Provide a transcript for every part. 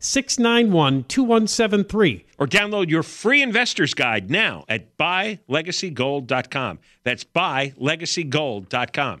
691 2173. Or download your free investor's guide now at buylegacygold.com. That's buylegacygold.com.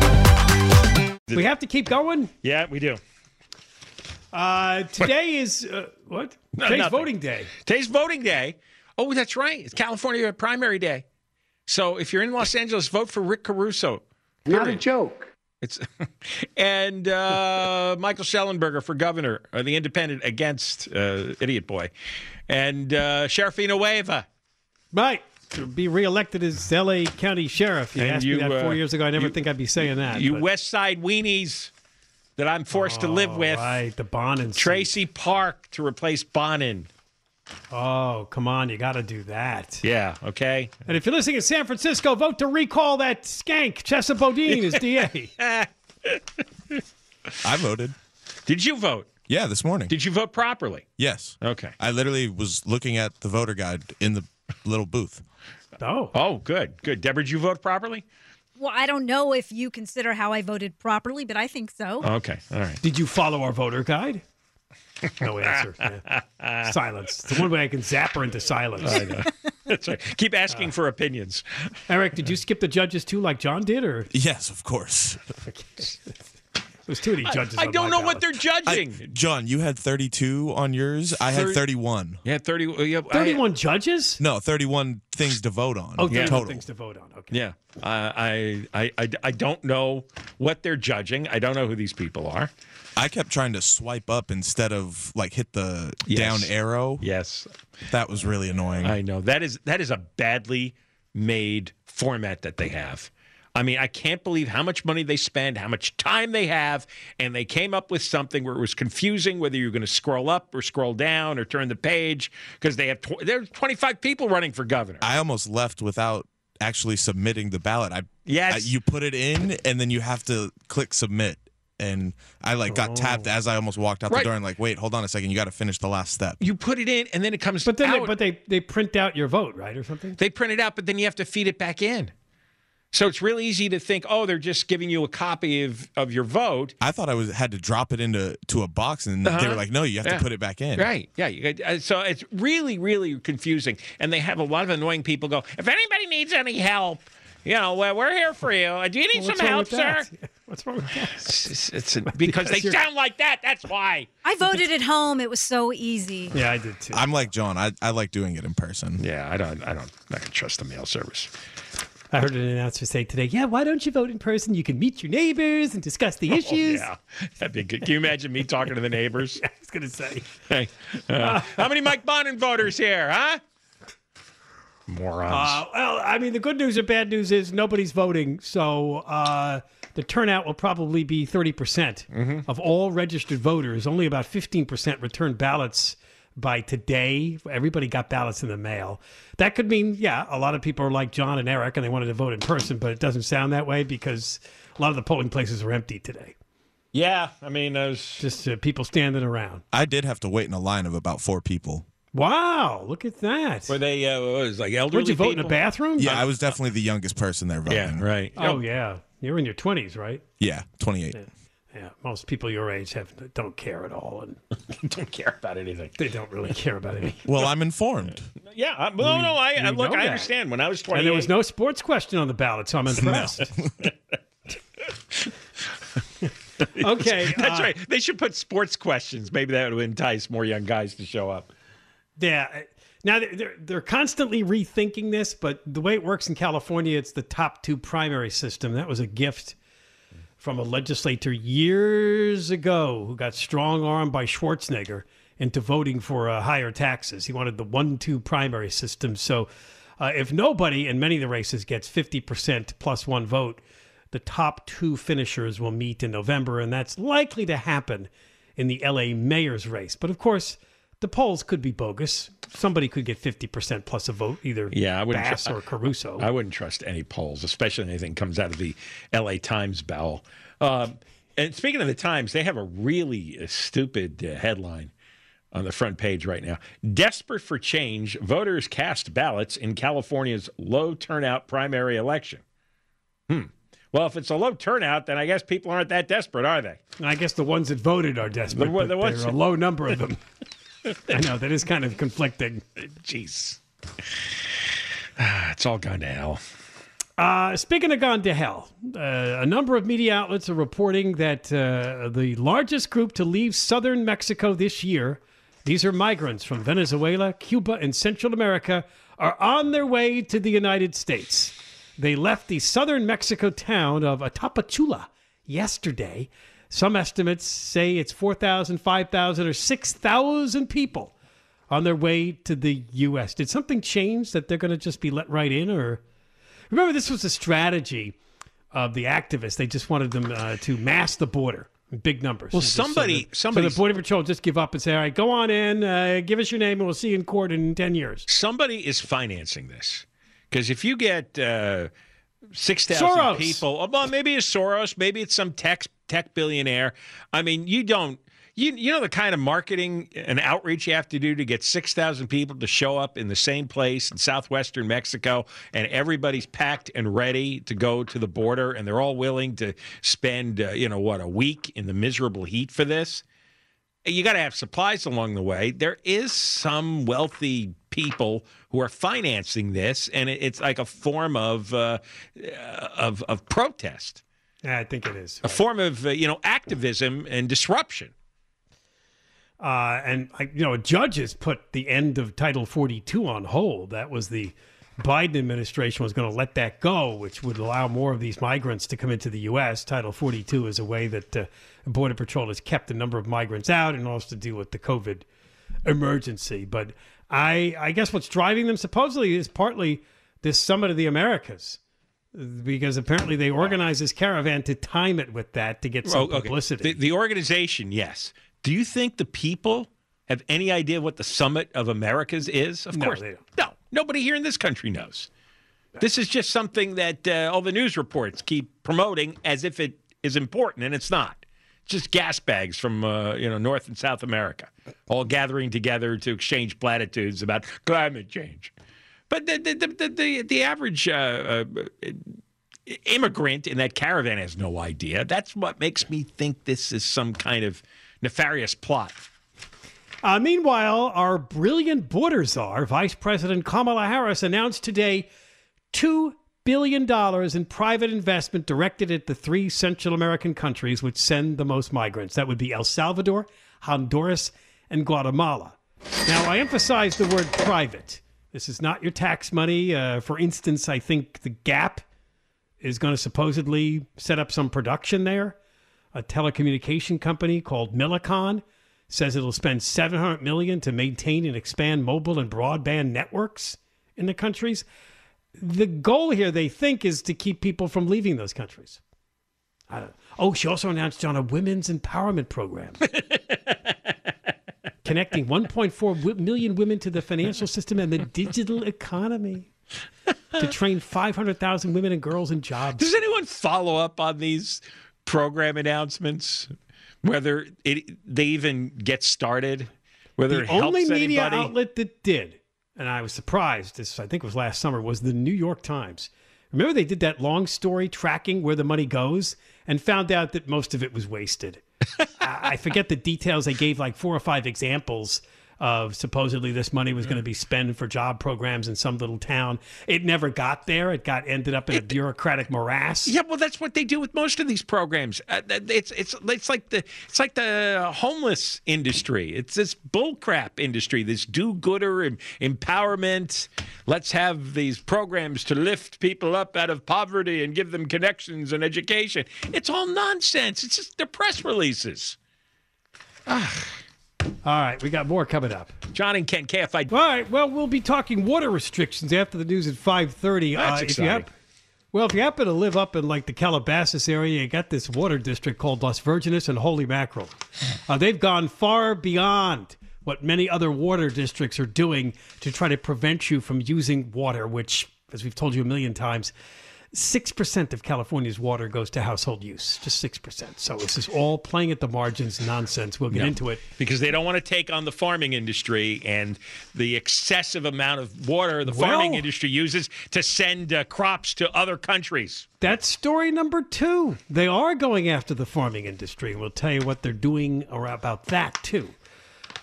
We have to keep going. Yeah, we do. Uh, today is uh, what? No, Today's nothing. voting day. Today's voting day. Oh, that's right. It's California primary day. So if you're in Los Angeles, vote for Rick Caruso. Not a joke. It's and uh, Michael Shellenberger for governor, or the independent against uh, Idiot Boy, and uh, Sheriff Villanueva. Right. To be reelected as LA County Sheriff. You And asked you, me that four uh, year ago. I never you- think I'd be saying that. You but- West Side weenies that I'm forced to live Oh, with. Right, the Bonin. seat. Traci Park to replace Bonin. Oh, come on. You got to do that. Yeah, okay. And if you're listening in San Francisco, vote to recall that skank, Chesa Boudin, as DA. I voted. Did you vote? Yeah, this morning. Did you vote properly? yes. Okay. I literally was looking at the voter guide in the little booth. Oh. Oh, good, good. Deborah, did you vote properly? Well, I don't know if you consider how I voted properly, but I think so. Okay, all right. Did you follow our voter guide? No answer. Yeah. Silence. It's the one way I can zap her into silence. I know. That's right. Keep asking for opinions. Eric, did you skip the judges too, like John did, or Yes, of course. there's too many judges? I on don't my know what they're I- judging. John, you had 32 on yours. I had Thir- 31. yeah, 30. uh, Yeah, I- Thirty-one judges. No, 31 things to vote on. Oh, 31 total. things to vote on. Okay. Yeah, I, I, I, I don't know what they're judging. I don't know who these people are. I kept trying to swipe up instead of like hit the Yes. down arrow. Yes, That was really annoying. I know that is that is a badly made format that they have. I mean, I can't believe how much money they spend, how much time they have, and they came up with something where it was confusing whether you're going to scroll up or scroll down or turn the page because they have tw- there's 25 people running for governor. I almost left without actually submitting the ballot. I Yes. I- you put it in and then you have to click submit. And I like got tapped oh. as I almost walked out Right. the door and like, wait, hold on a second, you got to finish the last step. you put it in, and then it comes But then, out. they, but they they print out your vote, right, or something? They print it out, but then you have to feed it back in. So it's really easy to think, oh, they're just giving you a copy of, of your vote. I thought I was had to drop it into to a box, and they Uh-huh. were like, "No, you have Yeah. to put it back in." Right. Yeah. Uh, so it's really, really confusing. And they have a lot of annoying people go, if anybody needs any help, you know, well, we're here for you. Do you need What's some help, with that? sir? What's wrong with that? It's, it's a- because they you're- sound like that. That's why. I voted at home. It was so easy. Yeah, I did too. I'm like John. I, I like doing it in person. Yeah. I don't, I don't, I can trust the mail service. I heard an announcer say today, "Yeah, why don't you vote in person? You can meet your neighbors and discuss the issues." Oh, yeah. That'd be good. Can you imagine me talking to the neighbors? I was gonna say. Hey, uh, how many Mike Bonin voters here, huh? Morons. Uh, well, I mean, the good news or bad news is nobody's voting, so uh, the turnout will probably be 30% of all registered voters. Only about 15% returned ballots by today. Everybody got ballots in the mail. That could mean, yeah, a lot of people are like John and Eric and they wanted to vote in person, but it doesn't sound that way because a lot of the polling places are empty today. yeah. I mean, those. Just uh, people standing around. I did have to wait in a line of about four people. Wow, look at that. Were they, uh, what was it, like elderly Would you vote in a bathroom? Yeah, I was definitely the youngest person there voting. Yeah, right. Oh, yeah. You're in your 20s, right? Yeah, 28. Yeah, most people your age have don't care at all, and don't care about anything. they don't really care about anything. Well, I'm informed. Yeah. I, no, no. I, I look. know I that. understand. When I was 28, And there was no sports question on the ballot, so I'm impressed. okay, That's uh, right. They should put sports questions. Maybe that would entice more young guys to show up. Yeah. Now they're- they're they're constantly rethinking this, but the way it works in California, it's the top two primary system. That was a gift from a legislator years ago who got strong armed by Schwarzenegger into voting for uh, higher taxes. He wanted the one-two primary system. So, uh, if nobody in many of the races gets fifty percent plus one vote, the top two finishers will meet in November, and that's likely to happen in the LA mayor's race. But of course, the polls could be bogus. Somebody could get 50% plus a vote, either Yeah, I wouldn't Bass tr- or Caruso. I wouldn't trust any polls, especially anything comes out of the L.A. Times bowel. Um, and speaking of the Times, they have a really uh, stupid uh, headline on the front page right now. Desperate for change, voters cast ballots in California's low turnout primary election. Hmm. Well, if it's a low turnout, then I guess people aren't that desperate, are they? I guess the ones that voted are desperate, The the ones- there are a low number of them. I know, that is kind of conflicting. Jeez. Ah, it's all gone to hell. Uh, speaking of gone to hell, uh, a number of media outlets are reporting that uh, the largest group to leave southern Mexico this year, these are migrants from Venezuela, Cuba, and Central America, are on their way to the United States. They left the southern Mexico town of Tapachula yesterday. Some estimates say it's 4,000, 5,000, or 6,000 people on their way to the U.S. Did something change that they're going to just be let right in, or? Remember, this was a strategy of the activists. They just wanted them uh, to mass the border in big numbers. Well, just somebody- so the border patrol just give up and say, "All right, go on in, uh, give us your name, and we'll see you in court in ten years." somebody is financing this because if you get uh, six thousand people, well, maybe it's Soros, maybe it's some tech tech billionaire. I mean, you don't. You, you know the kind of marketing and outreach you have to do to get 6,000 people to show up in the same place in southwestern Mexico, and everybody's packed and ready to go to the border, and they're all willing to spend, uh, you know, what, a week in the miserable heat for this? you got to have supplies along the way. There is some wealthy people who are financing this, and it, it's like a form of uh, of of protest, Yeah, I think it is. a form of uh, you know activism and disruption. Uh, and you know, judges put the end of Title 42 on hold. That was the Biden administration was going to let that go, which would allow more of these migrants to come into the U.S. Title 42 is a way that uh, Border Patrol has kept a number of migrants out and also to deal with the COVID emergency. But I, I guess what's driving them supposedly is partly this Summit of the Americas. Because apparently they organized this caravan to time it with that to get some Oh, okay. publicity. The, the organization, yes. Do you think the people have any idea what the Summit of Americas is? Of No, course, they don't. no. Nobody here in this country knows. This is just something that uh, all the news reports keep promoting as if it is important, and it's not. Just gas bags from uh, you know North and South America, all gathering together to exchange platitudes about climate change. But the the the, the, the, average uh, uh, immigrant in that caravan has no idea. That's what makes me think this is some kind of nefarious plot. Uh, meanwhile, our brilliant border czar, Vice President Kamala Harris, announced today $2 billion dollars in private investment directed at the three Central American countries which send the most migrants. That would be El Salvador, Honduras, and Guatemala. Now, I emphasize the word private. This is not your tax money. Uh, for instance, I think the Gap is going to supposedly set up some production there. A telecommunication company called Millicom says it'll spend 700 million to maintain and expand mobile and broadband networks in the countries. The goal here, they think, is to keep people from leaving those countries. Oh, she also announced on a women's empowerment program. Connecting 1.4 million women to the financial system and the digital economy to train 500,000 women and girls in jobs. Does anyone follow up on these program announcements? Whether it, they even get started? Whether the it helps only media anybody? outlet that did, and I was surprised. This I think it was last summer. Was the New York Times? Remember they did that long story tracking where the money goes, and found out that most of it was wasted. I I forget the details. They gave like four or five examples of supposedly this money was going to be spent for job programs in some little town. It never got there. It got ended up in a bureaucratic morass. Yeah, well, that's what they do with most of these programs. Uh, it's it's it's like the it's like the homeless industry. It's this bullcrap industry. This do-gooder em- empowerment. Let's have these programs to lift people up out of poverty and give them connections and education. It's all nonsense. It's just the press releases. All right, we got more coming up. John and Ken KFI. All right. Well, we'll be talking water restrictions after the news at five thirty. That's if you exciting. well, if you happen to live up in like the Calabasas area, you got this water district called Las Virgenes and Holy Mackerel. Uh, they've gone far beyond what many other water districts are doing to try to prevent you from using water, which, as we've told you a million times, six percent of California's water goes to household use. Just six percent. So this is all playing at the margins nonsense. We'll get Yeah. into it. because they don't want to take on the farming industry and the excessive amount of water the Well- farming industry uses to send uh, crops to other countries. That's story number two. They are going after the farming industry. We'll tell you what they're doing ar- about that too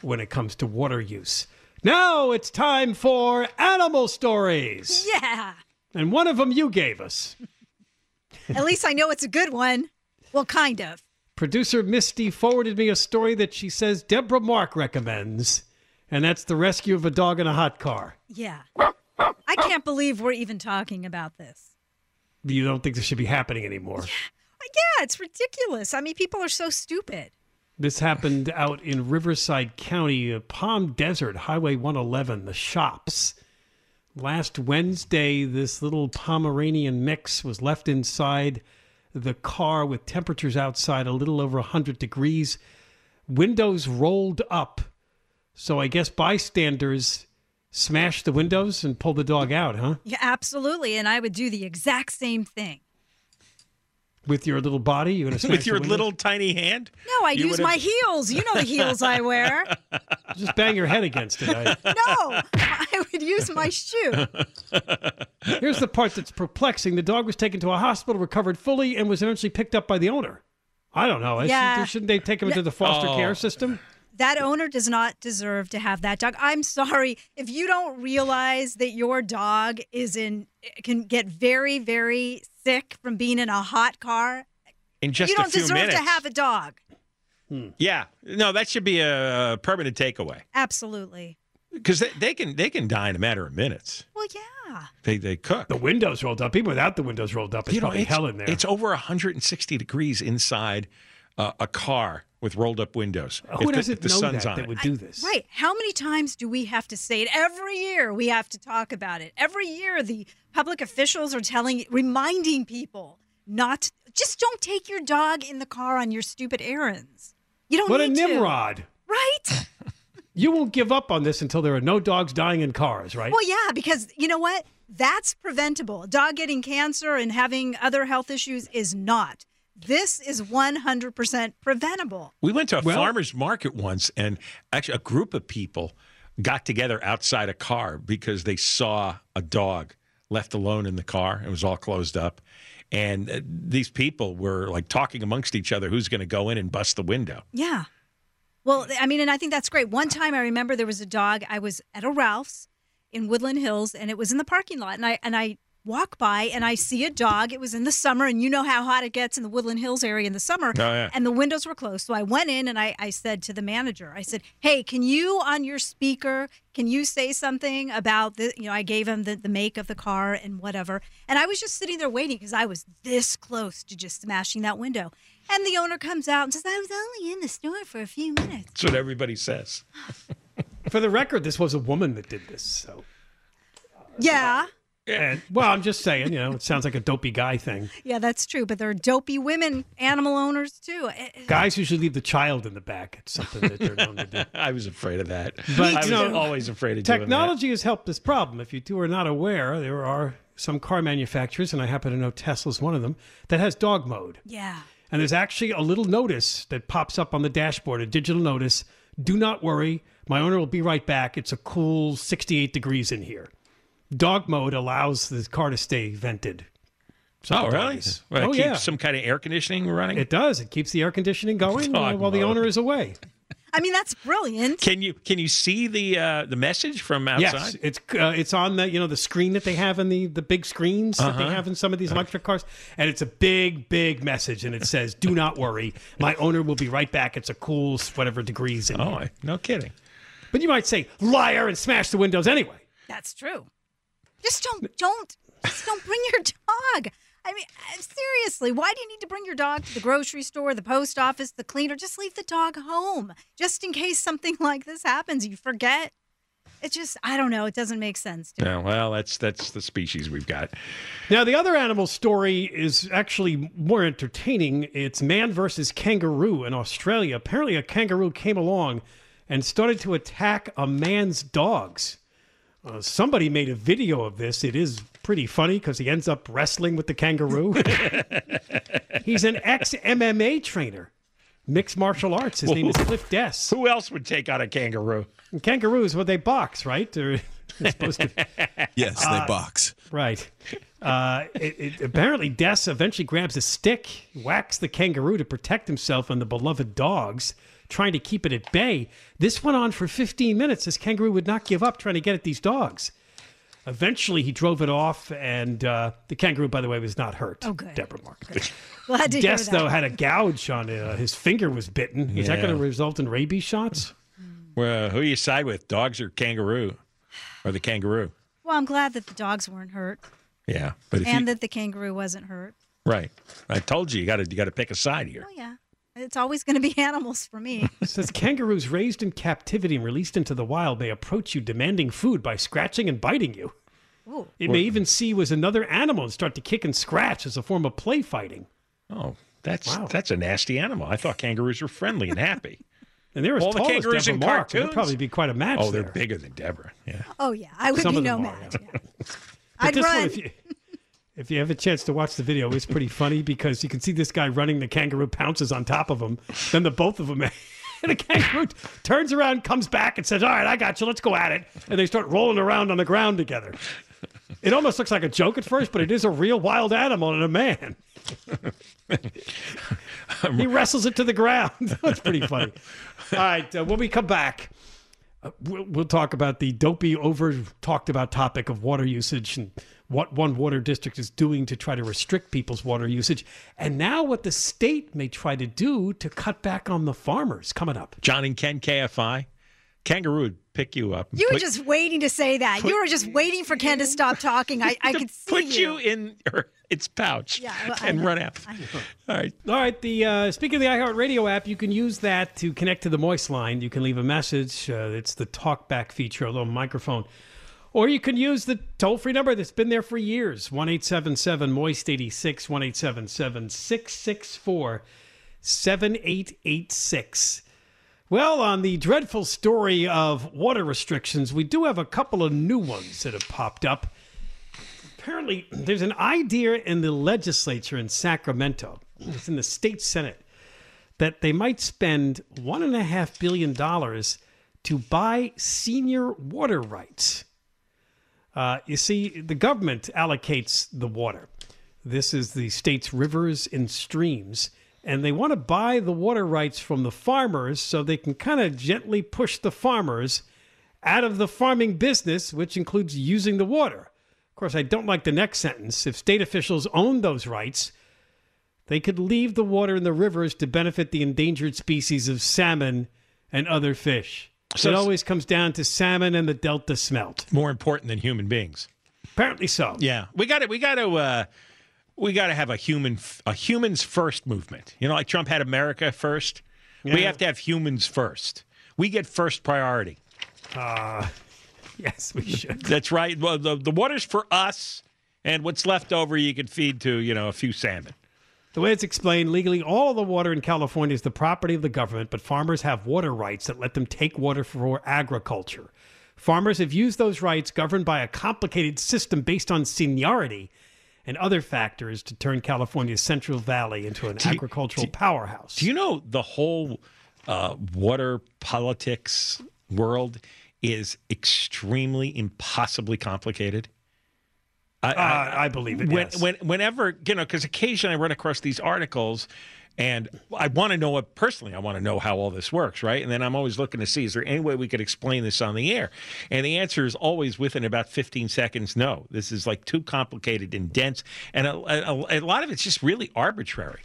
when it comes to water use. Now it's time for animal stories. Yeah. And one of them you gave us. At least I know it's a good one. Well, kind of. Producer Misty forwarded me a story that she says Deborah Mark recommends, and that's the rescue of a dog in a hot car. Yeah. I can't believe we're even talking about this. You don't think this should be happening anymore. Yeah, yeah it's ridiculous. I mean, people are so stupid. This happened out in Riverside County, uh, Palm Desert, Highway 111, the shops. Last Wednesday, this little Pomeranian mix was left inside the car with temperatures outside a little over 100 degrees, windows rolled up. So I guess bystanders smashed the windows and pulled the dog out, huh? Yeah, absolutely. And I would do the exact same thing. With your little body, you're going to With your little tiny hand? No, I'd You use would've- my heels. You know the heels I wear. just bang your head against it. I- No, I would use my shoe. Here's the part that's perplexing. The dog was taken to a hospital, recovered fully, and was eventually picked up by the owner. I don't know. Yeah. Shouldn't they take him into the foster Oh. care system? That owner does not deserve to have that dog. I'm sorry if you don't realize that your dog is in can get very very sick from being in a hot car. In just you don't few deserve minutes. to have a dog. Hmm. Yeah, no, that should be a permanent takeaway Absolutely. because they, they can they can die in a matter of minutes. Well, yeah. They they cook. The windows rolled up. Even without the windows rolled up, it's You know, probably it's, hell in there. it's over 160 degrees inside uh, a car with rolled up windows. Who if the, doesn't if the know sun's that on that it. would do this? Right. How many times do we have to say it? Every year we have to talk about it. Every year the public officials are telling, reminding people not, just don't take your dog in the car on your stupid errands. You don't What a need to. Nimrod. Right? You won't give up on this until there are no dogs dying in cars, right? Well, yeah, because you know what? That's preventable. Dog getting cancer and having other health issues is not. This is 100% preventable. We went to a Well- farmer's market once, and actually, a group of people got together outside a car because they saw a dog left alone in the car. It was all closed up. and uh, these people were like talking amongst each other who's going to go in and bust the window. Yeah. Well, I mean, and I think that's great. One time I remember there was a dog. I was at a Ralph's in Woodland Hills, and it was in the parking lot, and I and I walk by and I see a dog. It was in the summer, and you know how hot it gets in the Woodland Hills area in the summer. Oh, yeah. And the windows were closed. So I went in and I, I said to the manager, I said, Hey, can you on your speaker, can you say something about the you know, I gave him the, the make of the car and whatever. And I was just sitting there waiting because I was this close to just smashing that window. And the owner comes out and says, I was only in the store for a few minutes. That's what everybody says. For the record, this was a woman that did this. So, Yeah. And well, I'm just saying, you know, it sounds like a dopey guy thing. Yeah, that's true. But there are dopey women animal owners too. Eh, eh, Guys usually leave the child in the back. It's something that they're known to do. I was afraid of that. But, I was know, always afraid of doing Technology has helped this problem. If you two are not aware, there are some car manufacturers, and I happen to know Tesla's one of them, that has dog mode. Yeah. And there's actually a little notice that pops up on the dashboard, a digital notice. Do not worry, my owner will be right back. It's a cool 68 degrees in here. Dog mode allows the car to stay vented. So that. Oh, really? doggies- Well, it oh, keeps yeah. some kind of air conditioning running? It does. It keeps the air conditioning going uh, Dog while the owner is away. I mean, that's brilliant. Can you can you see the uh, the message from outside? Yes, it's uh, it's on the you know the screen that they have in the the big screens that they Uh-huh. have in some of these electric cars, and it's a big big message, and it says, "Do not worry, my owner will be right back. It's a cool whatever degrees in Oh, here." No kidding. But you might say liar and smash the windows anyway. That's true. Just don't don't just don't bring your dog. I mean, uh, seriously, why do you need to bring your dog to the grocery store, the post office, the cleaner? Just leave the dog home, just in case something like this happens. You forget. It just, I don't know. It doesn't make sense. To. Yeah, well, that's that's the species we've got. Now the other animal story is actually more entertaining. It's man versus kangaroo in Australia. Apparently, a kangaroo came along and started to attack a man's dogs. Uh, somebody made a video of this. It is pretty funny because he ends up wrestling with the kangaroo. He's an ex MMA trainer, mixed martial arts. His name is Cliff Dess. Who else would take on a kangaroo? And kangaroos, well, they box, right? They're, they're supposed to. Yes, they box. Right. Uh, it, it, apparently, Des eventually grabs a stick, whacks the kangaroo to protect himself and the beloved dogs, trying to keep it at bay. This went on for 15 minutes. This kangaroo would not give up trying to get at these dogs. Eventually, he drove it off, and uh, the kangaroo, by the way, was not hurt. Oh, good. Deborah Mark. Glad to Des, hear that. though, had a gouge on uh, his finger was bitten. Is that going to result in rabies shots? Well, who you side with, dogs or kangaroo, or the kangaroo? well, I'm glad that the dogs weren't hurt Yeah, but and you, that the kangaroo wasn't hurt. right, I told you you got to you got to pick a side here. Oh yeah, it's always going to be animals for me. It says kangaroos raised in captivity and released into the wild may approach you demanding food by scratching and biting you. Ooh. It may even see you as another animal and start to kick and scratch as a form of play fighting. Oh, that's Wow. that's a nasty animal. I thought kangaroos were friendly and happy. And they're as All the tall as kangaroos Deborah in Mark. cartoons? There'd probably be quite a match oh, they're there. bigger than Deborah. Yeah. Oh yeah, I would Some be of no match. Yeah. I'd run. one, if you, if you have a chance to watch the video, it's pretty funny because you can see this guy running. The kangaroo pounces on top of him. Then the both of them, the kangaroo turns around, comes back, and says, "All right, I got you. Let's go at it." And they start rolling around on the ground together. It almost looks like a joke at first, but it is a real wild animal and a man. he wrestles it to the ground. That's pretty funny. All right, uh, when we come back, uh, we'll, we'll talk about the dopey, over talked about topic of water usage and what one water district is doing to try to restrict people's water usage, and now what the state may try to do to cut back on the farmers. Coming up. John and Ken KFI, kangaroo would pick you up. and You were put- just waiting to say that. you were just waiting for Ken to stop talking. I, I could see put you. you in her, its pouch Yeah, well, and run out. All right. All right. The uh, speaking of the iHeartRadio app, you can use that to connect to the Moist line. You can leave a message. Uh, it's the talkback feature, a little microphone. Or you can use the toll free number that's been there for years 1 877 Moist 86, 1 664 7886. Well, on the dreadful story of water restrictions, we do have a couple of new ones that have popped up. Apparently, there's an idea in the legislature in Sacramento, it's in the state senate, that they might spend $1.5 billion to buy senior water rights. Uh, you see, the government allocates the water. This is the state's rivers and streams. And they want to buy the water rights from the farmers so they can kind of gently push the farmers out of the farming business, which includes using the water. Of course, I don't like the next sentence. If state officials own those rights, they could leave the water in the rivers to benefit the endangered species of salmon and other fish. So it always comes down to salmon and the delta smelt. More important than human beings. Apparently so. Yeah, we got to we got to uh, we got to have a human a humans first movement. You know, like Trump had America first. We have to have humans first. We get first priority. Uh, Yes, we should. That's right. Well, the the water's for us, and what's left over you can feed to you know a few salmon. The way it's explained, legally, all of the water in California is the property of the government, but farmers have water rights that let them take water for agriculture. Farmers have used those rights governed by a complicated system based on seniority and other factors to turn California's Central Valley into an agricultural powerhouse. Do you know the whole uh, water politics world is extremely impossibly complicated? I, Uh, I believe it, When, yes. when, whenever you know, because occasionally I run across these articles, and I want to know what personally. I want to know how all this works, right? And then I'm always looking to see is there any way we could explain this on the air? And the answer is always within about 15 seconds. No, this is like too complicated and dense, and a, a, a lot of it's just really arbitrary.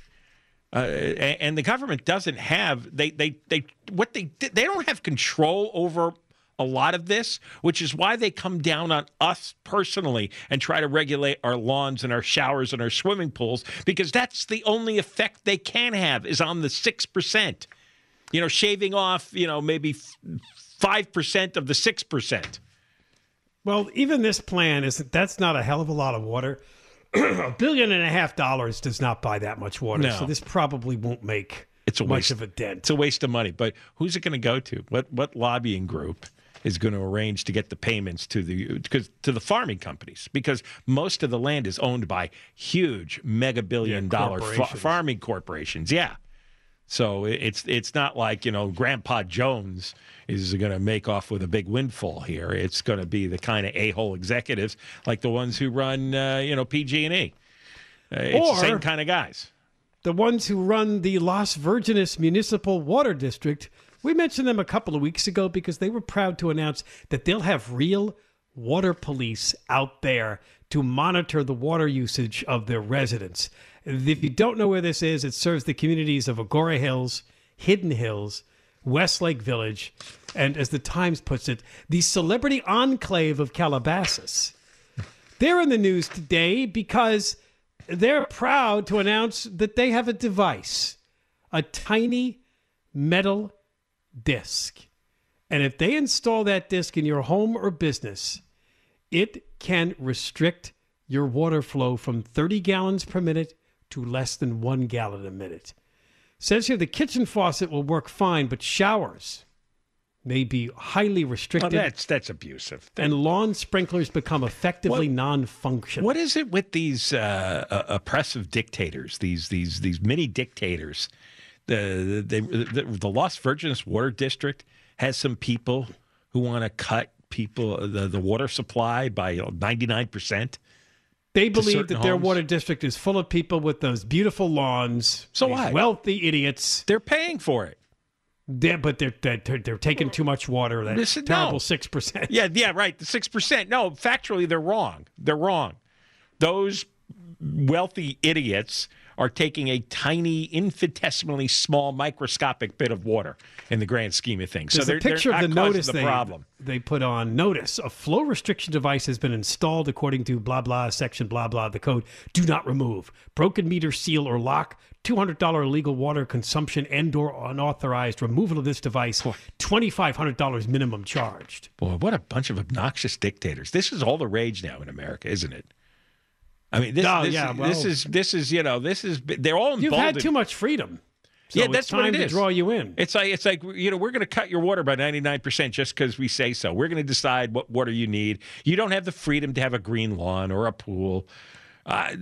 Uh, and, and the government doesn't have they they they what they they don't have control over a lot of this, which is why they come down on us personally and try to regulate our lawns and our showers and our swimming pools because that's the only effect they can have is on the six percent. You know, shaving off you know maybe five percent of the six percent. Well, even this plan is that that's not a hell of a lot of water. a billion and a half dollars does not buy that much water, No. so this probably won't make It's a much waste of a dent. It's a waste of money. But who's it going to go to? What what lobbying group is going to arrange to get the payments to the because to the farming companies? Because most of the land is owned by huge mega billion Yeah, dollar fa- farming corporations. Yeah. So it's it's not like you know Grandpa Jones is going to make off with a big windfall here. It's going to be the kind of a hole executives like the ones who run uh, you know PG and E. Uh, It's Or- the same kind of guys. the ones who run the Las Virgenes Municipal Water District. We mentioned them a couple of weeks ago because they were proud to announce that they'll have real water police out there to monitor the water usage of their residents. If you don't know where this is, it serves the communities of Agoura Hills, Hidden Hills, Westlake Village, and as the Times puts it, the celebrity enclave of Calabasas. They're in the news today because they're proud to announce that they have a device, a tiny metal disc. And if they install that disc in your home or business, it can restrict your water flow from 30 gallons per minute to less than one gallon a minute. Says here the kitchen faucet will work fine, but showers may be highly restricted, that's that's abusive. and lawn sprinklers become effectively non-functional. What is it with these uh, uh, oppressive dictators? These these these mini dictators. The the, the the Las Virgenes Water District has some people who want to cut people the, the water supply by ninety nine percent. They believe that their homes. water district is full of people with those beautiful lawns. So what? Wealthy idiots. They're paying for it. They're, but they're, they're they're taking too much water. That Listen, terrible no. six percent. Yeah, yeah, right. The six percent. No, factually, they're wrong. They're wrong. Those wealthy idiots are taking a tiny, infinitesimally small, microscopic bit of water in the grand scheme of things. There's so they're, a picture they're of the notice the they, problem. they put on notice. A flow restriction device has been installed according to blah blah section blah blah the code. Do not remove broken meter seal or lock. Two hundred dollar illegal water consumption and or unauthorized removal of this device. Twenty five hundred dollars minimum charged. Boy, what a bunch of obnoxious dictators! This is all the rage now in America, isn't it? I mean, this, Oh, this, yeah, this is this is you know this is they're all You've emboldened. had too much freedom. So yeah, that's time what it to draw you in. It's like it's like you know we're going to cut your water by ninety nine percent just because we say so. We're going to decide what water you need. You don't have the freedom to have a green lawn or a pool. Uh,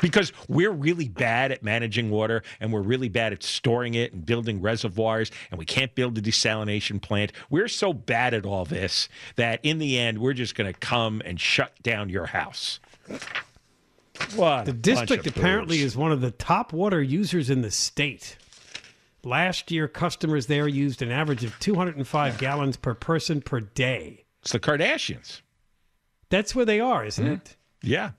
because we're really bad at managing water and we're really bad at storing it and building reservoirs and we can't build a desalination plant. We're so bad at all this that in the end we're just going to come and shut down your house. What? The district apparently is one of the top water users in the state. Last year, customers there used an average of 205 gallons per person per day. It's the Kardashians. That's where they are, isn't it? Yeah.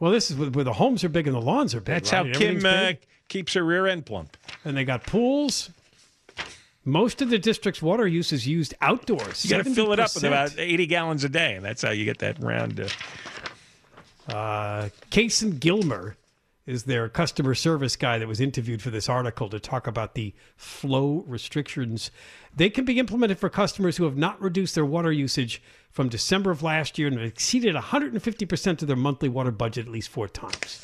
Well, this is where the homes are big and the lawns are big. That's right? how Kim uh, keeps her rear end plump. and they got pools. Most of the district's water use is used outdoors. You got to fill it up with about 80 gallons a day, and that's how you get that round. Uh, Uh, Kason Gilmer is their customer service guy that was interviewed for this article to talk about the flow restrictions. They can be implemented for customers who have not reduced their water usage from December of last year and have exceeded 150% of their monthly water budget at least four times.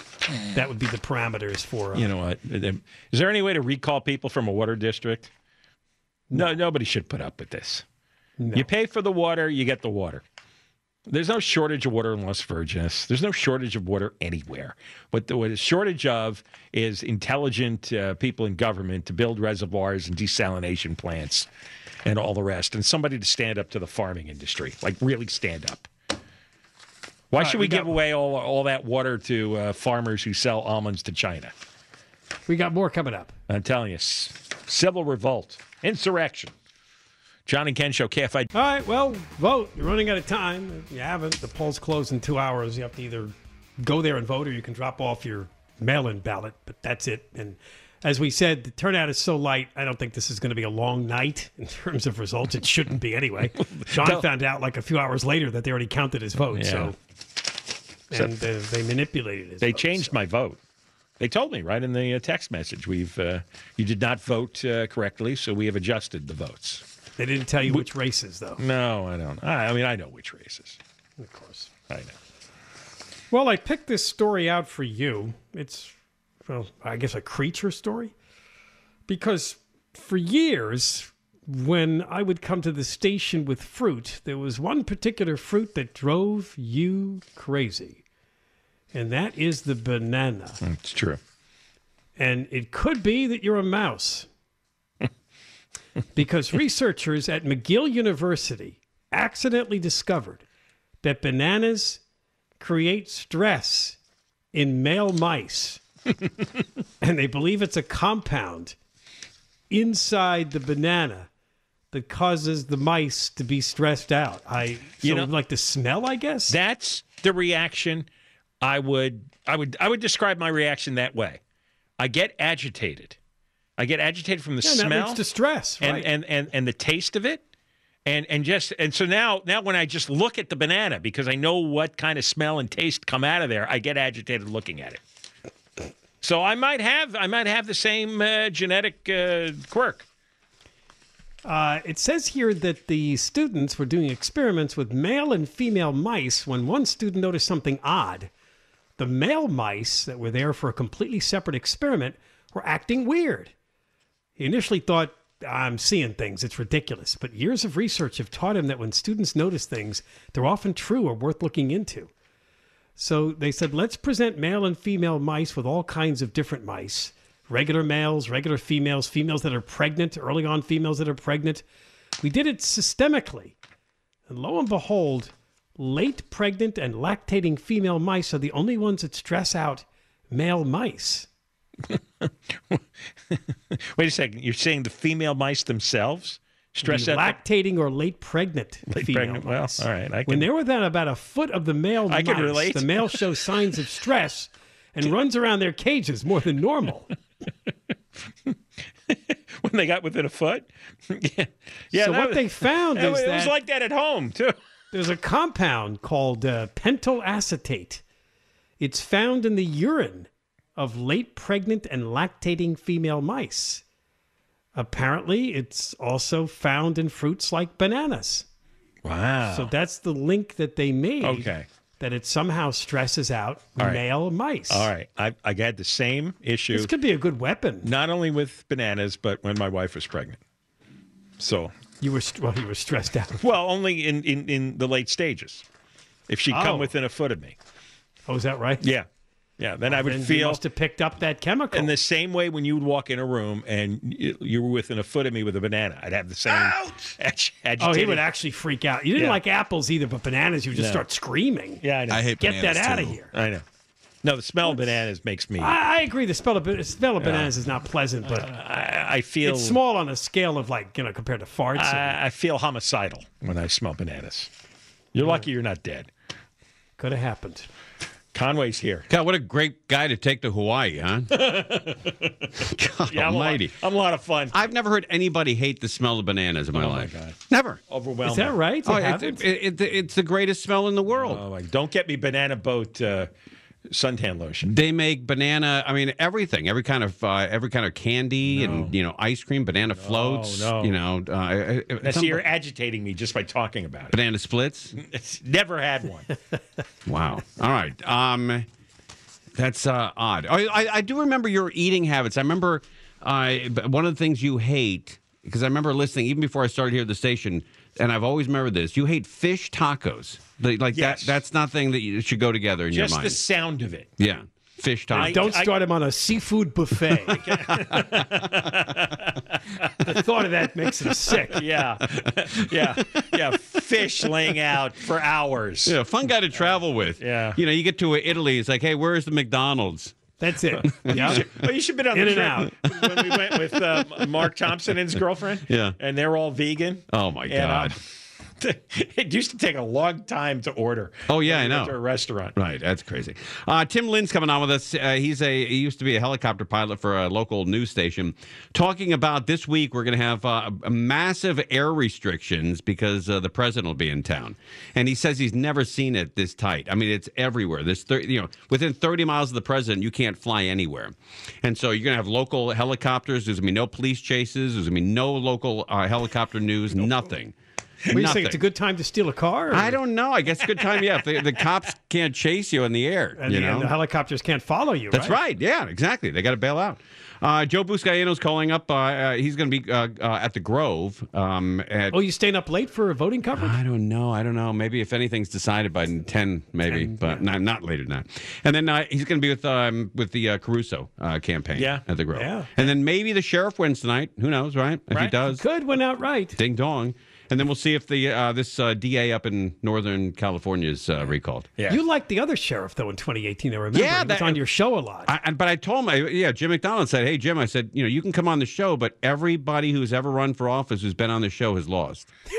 That would be the parameters for. Uh, you know what? Is there any way to recall people from a water district? No, nobody should put up with this. You pay for the water, you get the water. There's no shortage of water in Las Virgenes. There's no shortage of water anywhere. but What the shortage of is intelligent uh, people in government to build reservoirs and desalination plants and all the rest, and somebody to stand up to the farming industry, like really stand up. Why right, should we, we got- give away all all that water to uh, farmers who sell almonds to China? we got more coming up. I'm telling you, civil revolt, insurrection. John and Ken Show, KFI. All right, well, vote. You're running out of time. If you haven't, the polls close in two hours. You have to either go there and vote or you can drop off your mail in ballot, but that's it. And as we said, the turnout is so light, I don't think this is going to be a long night in terms of results. It shouldn't be anyway. John found out like a few hours later that they already counted his vote, so. And uh, they manipulated it. They vote, changed so. my vote. They told me right in the uh, text message, we've uh, you did not vote uh, correctly, so we have adjusted the votes. They didn't tell you which races, though. No, I don't. I, I mean, I know which races. Of course. I know. Well, I picked this story out for you. It's, well, I guess a creature story. Because for years, when I would come to the station with fruit, there was one particular fruit that drove you crazy. And that is the banana. It's true. And it could be that you're a mouse. Because researchers at McGill University accidentally discovered that bananas create stress in male mice. and they believe it's a compound inside the banana that causes the mice to be stressed out. I so You know- like the smell, I guess. That's the reaction. I would, I would, I would describe my reaction that way. I get agitated. I get agitated from the yeah, that smell. leads to stress, and, and and and the taste of it and and just and so now now when i just look at the banana because i know what kind of smell and taste come out of there i get agitated looking at it so i might have i might have the same uh, genetic uh, quirk Uh, it says here that the students were doing experiments with male and female mice when one student noticed something odd. The male mice that were there for a completely separate experiment were acting weird. He initially thought, I'm seeing things, it's ridiculous. But years of research have taught him that when students notice things, they're often true or worth looking into. So they said, let's present male and female mice with all kinds of different mice regular males, regular females, females that are pregnant, early on females that are pregnant. We did it systemically. And lo and behold, late pregnant and lactating female mice are the only ones that stress out male mice. wait a second you're saying the female mice themselves stress the out lactating or late pregnant Late female pregnant- well, mice. all right, I when they're within about a foot of the male I mice, can relate. the male shows signs of stress and runs around their cages more than normal. when they got within a foot yeah yeah so what was- they found it is it was like that at home too there's a compound called uh, pentyl acetate. It's found in the urine of late pregnant and lactating female mice. Apparently, it's also found in fruits like bananas. wow So that's the link that they made. Okay. That it somehow stresses out right. male mice. all right I, I had the same issue This could be a good weapon. not only with bananas, but when my wife was pregnant. So, You were well, you were stressed out. well, only in, in, in the late stages. If she'd Oh. come within a foot of me. Oh, is that right? Yeah. Yeah. Then I would Then you feel must have picked up that chemical. in the same way when you would walk in a room and you, you were within a foot of me with a banana. I'd have the same ag- agitated. oh, he would actually freak out. You didn't Yeah. like apples either, but bananas, you would just No. start screaming. Yeah, I know. I hate Get that bananas, out of here. I know. No, the smell of bananas makes me. I, I agree. The smell of, the smell of bananas is not pleasant, but uh, I, I feel. it's small on a scale of like you know compared to farts. and- I, I feel homicidal when I smell bananas. You're lucky you're not dead. Could have happened. Conway's here. God, what a great guy to take to Hawaii, huh? God Yeah, I'm a, lot, almighty. I'm a lot of fun. I've never heard anybody hate the smell of bananas in my Oh, my life. God. Never. Overwhelming. Is that right? Oh, it, haven't? it, it, it's the greatest smell in the world. Oh, my, don't get me banana boat uh, suntan lotion. They make banana. I mean, everything, every kind of uh, every kind of candy and you know ice cream, banana floats. no. You know, uh, Now, see, you're agitating me just by talking about it. banana splits. It's never had one. Wow. All right. Um, that's uh, odd. I, I, I do remember your eating habits. I remember uh, one of the things you hate because I remember listening even before I started here at the station, and I've always remembered this. You hate fish tacos. Like like Yes. that. That's nothing that you should go together in just your mind. Just the sound of it. yeah. Fish tacos. I- Don't start him on a seafood buffet. the thought of that makes him sick. Yeah, yeah, yeah. Fish laying out for hours. yeah, fun guy to travel with. Yeah. You know, you get to Italy, it's like, hey, where's the McDonald's? That's it. Yeah. Well, you should have been on In the and trip when we went with uh, Mark Thompson and his girlfriend. Yeah. and they're all vegan. Oh my And, uh, God. it used to take a long time to order. Oh, yeah, I know. To a restaurant. Right, that's crazy. Uh, Tim Lynn's coming on with us. Uh, he's a he used to be a helicopter pilot for a local news station. Talking about this week, we're going to have uh, massive air restrictions because uh, the president will be in town, and he says he's never seen it this tight. I mean, it's everywhere. There's thir- you know within 30 miles of the president, you can't fly anywhere, and so you're going to have local helicopters. There's going to be no police chases. There's going to be no local uh, helicopter news. Nothing. What do you think? It's a good time to steal a car? or- I don't know. I guess a good time. Yeah, if the, the cops can't chase you in the air. And, you the, know, and the helicopters can't follow you. that's right. right. Yeah, exactly. They got to bail out. Uh, Joe Buscaino's calling up. Uh, uh, he's going to be uh, uh, at the Grove. Um, at, Oh, you staying up late for voting coverage? I don't know. I don't know. Maybe if anything's decided by ten, maybe, but not, not later than that. And then uh, he's going to be with um, with the uh, Caruso uh, campaign. Yeah. at the Grove. Yeah. And then maybe the sheriff wins tonight. Who knows? Right? If he Right. does, Could win outright. ding dong. And then we'll see if the uh, this uh, DA up in Northern California is uh, recalled. Yeah. You liked the other sheriff though in 2018. I remember. Yeah, he was on your show a lot. I, I- but I told him, I, yeah, Jim McDonnell said, "Hey, Jim," I said, "You know, you can come on the show, but everybody who's ever run for office who's been on the show has lost.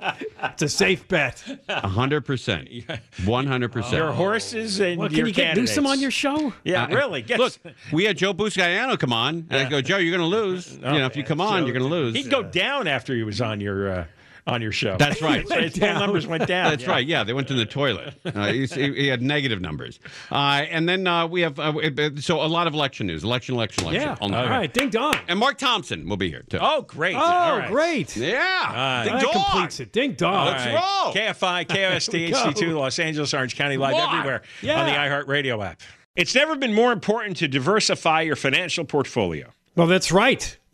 it's a safe bet. A hundred percent, One hundred percent. Your percent." horses and Well, can your you get candidates. Newsom on your show? Yeah, really. Guess, Look, we had Joe Buscaino come on, and I go, Joe, you're going to lose. you know, if you come on, So you're going to lose. He'd go down after he was on your uh, on your show. That's right. So his poll numbers went down. That's yeah. right. Yeah, they went to the toilet. Uh, he, he had negative numbers. Uh, and then uh, we have uh, so a lot of election news. Election, election, election. Yeah. all All right. Ding dong. And Mark Thompson will be here too. Oh, great. Oh, All right. great. yeah. Ding That dong. completes it. Ding dong. Let's roll. KFI, KOST, HD2, Los Angeles, Orange County, live Come everywhere Yeah. on the iHeartRadio app. It's never been more important to diversify your financial portfolio. Well, that's right.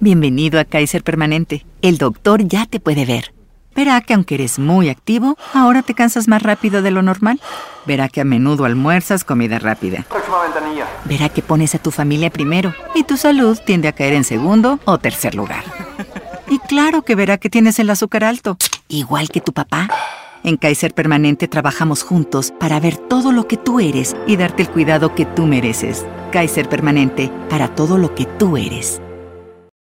Bienvenido a Kaiser Permanente. El doctor ya te puede ver. Verá que aunque eres muy activo, ahora te cansas más rápido de lo normal. Verá que a menudo almuerzas comida rápida. Próxima ventanilla. Verá que pones a tu familia primero y tu salud tiende a caer en segundo o tercer lugar. Y claro que verá que tienes el azúcar alto, igual que tu papá. En Kaiser Permanente trabajamos juntos para ver todo lo que tú eres y darte el cuidado que tú mereces. Kaiser Permanente, para todo lo que tú eres.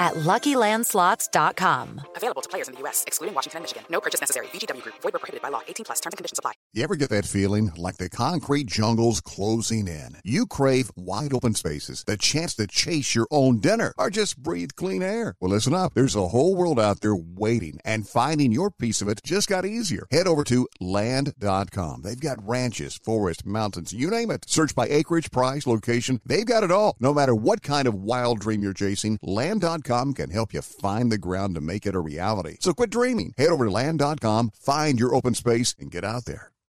at LuckyLandSlots.com. Available to players in the U.S., excluding Washington and Michigan. No purchase necessary. VGW Group. Void where prohibited by law. 18 plus. Terms and conditions apply. You ever get that feeling like the concrete jungle's closing in? You crave wide open spaces, the chance to chase your own dinner, or just breathe clean air. Well, listen up. There's a whole world out there waiting, and finding your piece of it just got easier. Head over to land.com. They've got ranches, forests, mountains, you name it. Search by acreage, price, location. They've got it all. No matter what kind of wild dream you're chasing, land.com can help you find the ground to make it a reality. So quit dreaming. Head over to land.com, find your open space, and get out there.